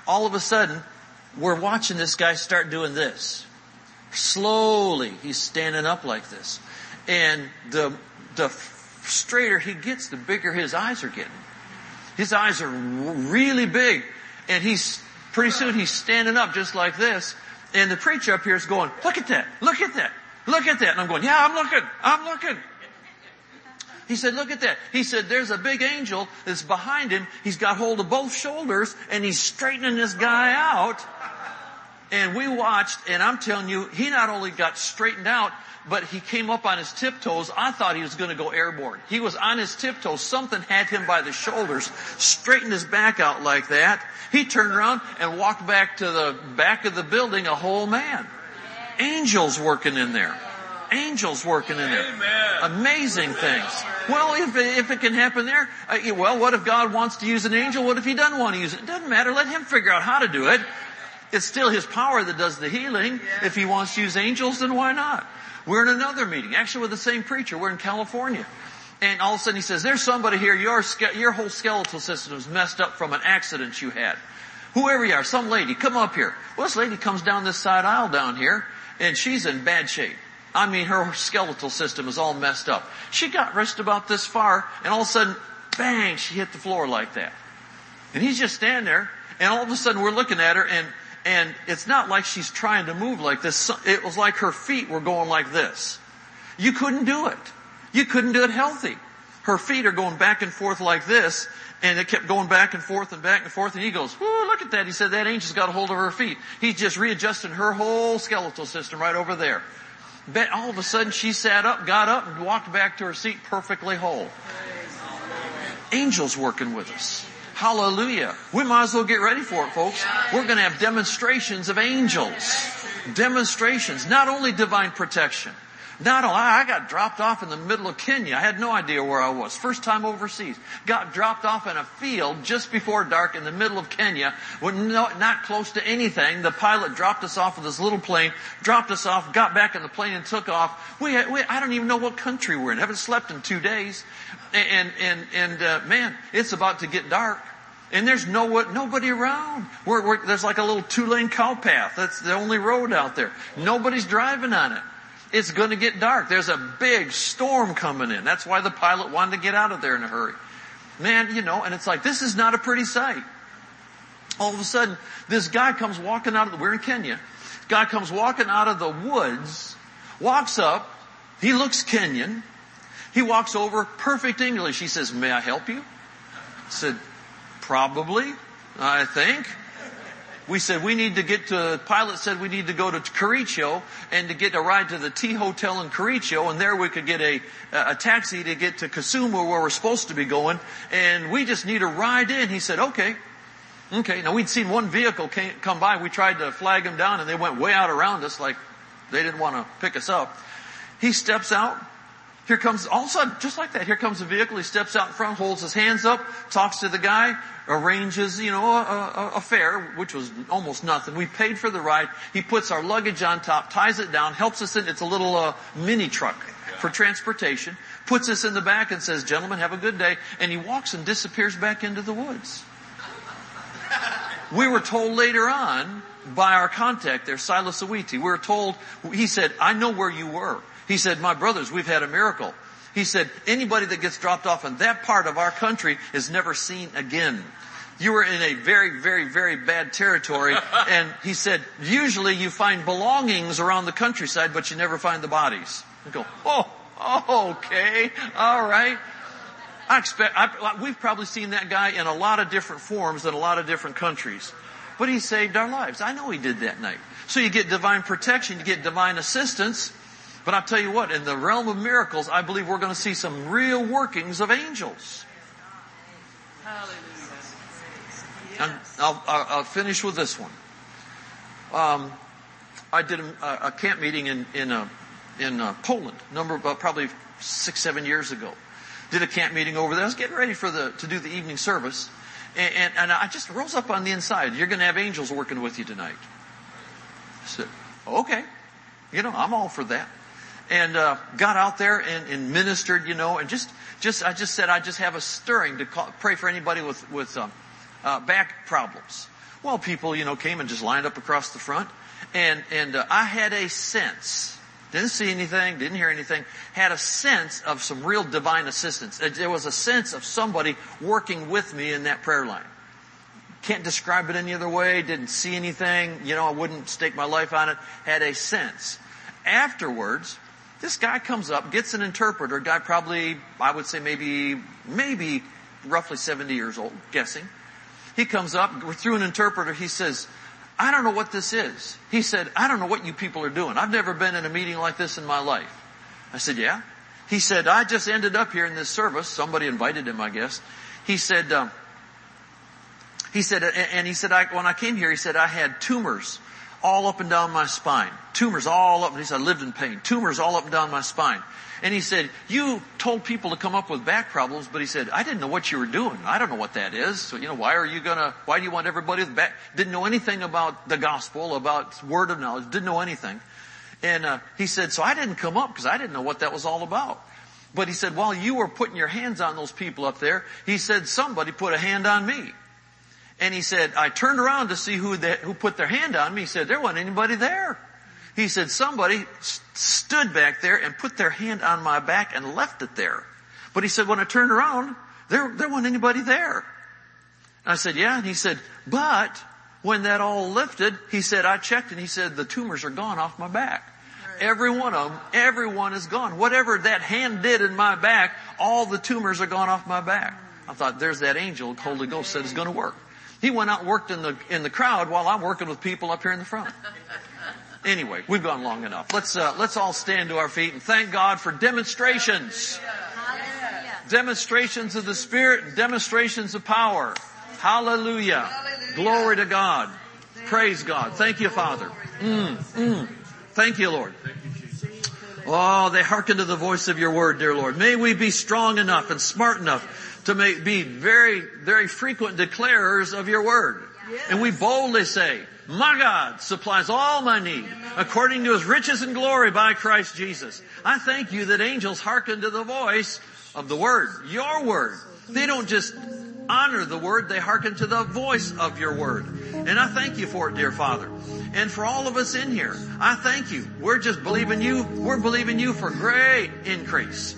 all of a sudden, we're watching this guy start doing this. Slowly, he's standing up like this. And the, the straighter he gets, the bigger his eyes are getting. His eyes are really big. And he's, pretty soon he's standing up just like this. And the preacher up here is going, look at that, look at that, look at that. And I'm going, yeah, I'm looking, I'm looking. He said, look at that. He said, there's a big angel that's behind him. He's got hold of both shoulders and he's straightening this guy out. And we watched and I'm telling you, he not only got straightened out, but he came up on his tiptoes. I thought he was going to go airborne. He was on his tiptoes. Something had him by the shoulders, straightened his back out like that. He turned around and walked back to the back of the building a whole man. Angels working in there. Angels working in there. Amazing things. Well, if it, if it can happen there, uh, well, what if God wants to use an angel? What if He doesn't want to use it? It doesn't matter. Let Him figure out how to do it. It's still His power that does the healing. If He wants to use angels, then why not? We're in another meeting, actually with the same preacher. We're in California. And all of a sudden he says, there's somebody here, your, your whole skeletal system is messed up from an accident you had. Whoever you are, some lady, come up here. Well, this lady comes down this side aisle down here, and she's in bad shape. I mean, her skeletal system is all messed up. She got just about this far, and all of a sudden, bang, she hit the floor like that. And he's just standing there, and all of a sudden we're looking at her, and, and it's not like she's trying to move like this. It was like her feet were going like this. You couldn't do it. You couldn't do it healthy. Her feet are going back and forth like this, and it kept going back and forth and back and forth, and he goes, whoo, look at that. He said, that angel's got a hold of her feet. He's just readjusting her whole skeletal system right over there. But all of a sudden she sat up, got up, and walked back to her seat perfectly whole. Angels working with us. Hallelujah. We might as well get ready for it, folks. We're going to have demonstrations of angels. Demonstrations. Not only divine protection, not only, I got dropped off in the middle of Kenya. I had no idea where I was. First time overseas. Got dropped off in a field just before dark in the middle of Kenya. No, not close to anything. The pilot dropped us off with this little plane, dropped us off, got back in the plane and took off. We, we I don't even know what country we're in. haven't slept in two days. And, and, and, uh, man, it's about to get dark. And there's no nobody around. We're, we're, there's like a little two lane cow path. That's the only road out there. Nobody's driving on it. It's going to get dark. There's a big storm coming in. That's why the pilot wanted to get out of there in a hurry. Man, you know, and it's like, this is not a pretty sight. All of a sudden, this guy comes walking out of the, we're in Kenya. Guy comes walking out of the woods, walks up, he looks Kenyan, he walks over, perfect English. He says, may I help you? I said, probably, I think we said we need to get to, pilot said we need to go to Kericho and to get a ride to the Tea Hotel in Kericho and there we could get a, a taxi to get to Kisumu where we're supposed to be going and we just need a ride in. He said, okay. Okay. Now we'd seen one vehicle came, come by. We tried to flag them down and they went way out around us like they didn't want to pick us up. He steps out. Here comes, all of a sudden, just like that, here comes a vehicle. He steps out in front, holds his hands up, talks to the guy, arranges, you know, a, a, a, fare, which was almost nothing. We paid for the ride. He puts our luggage on top, ties it down, helps us in. It's a little uh, mini truck for transportation. Puts us in the back and says, "Gentlemen, have a good day." And he walks and disappears back into the woods. We were told later on by our contact there, Silas Awiti, we were told, he said, I know where you were. He said, my brothers, we've had a miracle. He said, anybody that gets dropped off in that part of our country is never seen again. You were in a very, very, very bad territory. And he said, usually you find belongings around the countryside, but you never find the bodies. I go, oh, okay, all right. I expect, I, we've probably seen that guy in a lot of different forms in a lot of different countries. But he saved our lives. I know he did that night. So you get divine protection, you get divine assistance, but I'll tell you what, in the realm of miracles, I believe we're going to see some real workings of angels. Hallelujah. And I'll, I'll, finish with this one. Um, I did a, a, camp meeting in in, uh, in uh, Poland, number uh, probably six seven years ago. Did a camp meeting over there. I was getting ready for the to do the evening service, and, and, and I just rose up on the inside. You're going to have angels working with you tonight. I said, okay, you know I'm all for that and uh, got out there and, and, ministered, you know, and just, just, I just said I just have a stirring to call, pray for anybody with with um, uh, back problems. Well, people, you know, came and just lined up across the front, and and uh, I had a sense, didn't see anything, didn't hear anything, had a sense of some real divine assistance. There was a sense of somebody working with me in that prayer line. Can't describe it any other way. Didn't see anything. You know, I wouldn't stake my life on it. Had a sense. Afterwards, this guy comes up, gets an interpreter, guy probably, I would say maybe, maybe roughly 70 years old, guessing. He comes up, through an interpreter, he says, I don't know what this is. He said, I don't know what you people are doing. I've never been in a meeting like this in my life. I said, yeah. He said, I just ended up here in this service. Somebody invited him, I guess. He said, um, he said, and he said, I, when I came here, he said, I had tumors all up and down my spine. Tumors all up, and he said, I lived in pain. Tumors all up and down my spine. And he said, you told people to come up with back problems, but he said, I didn't know what you were doing. I don't know what that is. So, you know, why are you gonna, why do you want everybody with back, didn't know anything about the gospel, about word of knowledge, didn't know anything. And, uh, he said, so I didn't come up because I didn't know what that was all about. But he said, while you were putting your hands on those people up there, he said, somebody put a hand on me. And he said, I turned around to see who, the, who put their hand on me. He said, there wasn't anybody there. He said, somebody st- stood back there and put their hand on my back and left it there. But he said, when I turned around, there, there wasn't anybody there. And I said, yeah. And he said, but when that all lifted, he said, I checked and he said, the tumors are gone off my back. Every one of them, everyone is gone. Whatever that hand did in my back, all the tumors are gone off my back. I thought, there's that angel Holy Ghost said it's going to work. He went out and worked in the, in the crowd while I'm working with people up here in the front. Anyway, we've gone long enough. Let's, uh, let's all stand to our feet and thank God for demonstrations. Demonstrations of the Spirit and demonstrations of power. Hallelujah. Glory to God. Praise God. Thank you, Father. Mm, mm. Thank you, Lord. Oh, they hearken to the voice of your word, dear Lord. May we be strong enough and smart enough to make, be very, very frequent declarers of your word. And we boldly say, my God supplies all my need according to his riches and glory by Christ Jesus. I thank you that angels hearken to the voice of the word, your word. They don't just honor the word, they hearken to the voice of your word. And I thank you for it, dear Father. And for all of us in here, I thank you. We're just believing you, we're believing you for great increase.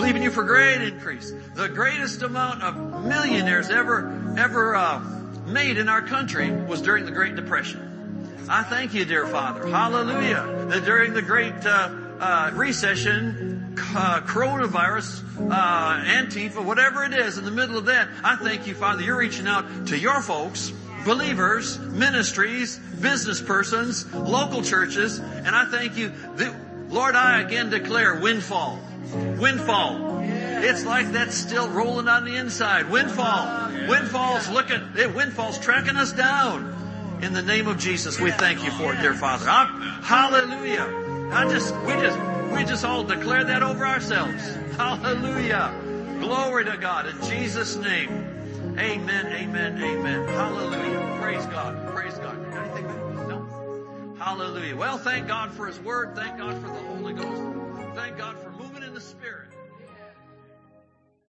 Believing you for great increase. The greatest amount of millionaires ever, ever, uh, made in our country was during the Great Depression. I thank you, dear Father. Hallelujah. That during the Great uh, uh, Recession, uh, coronavirus, uh, Antifa, whatever it is, in the middle of that, I thank you, Father. You're reaching out to your folks, believers, ministries, business persons, local churches, and I thank you. That, Lord, I again declare windfall. Windfall. It's like that's still rolling on the inside. Windfall. Windfall's looking, eh, windfall's tracking us down. In the name of Jesus, we thank you for it, dear Father. I, hallelujah. I just, we just, we just all declare that over ourselves. Hallelujah. Glory to God in Jesus' name. Amen, amen, amen. Hallelujah. Praise God. Praise God. Anything? No? Hallelujah. Well, thank God for His Word. Thank God for the Holy Ghost. Thank God for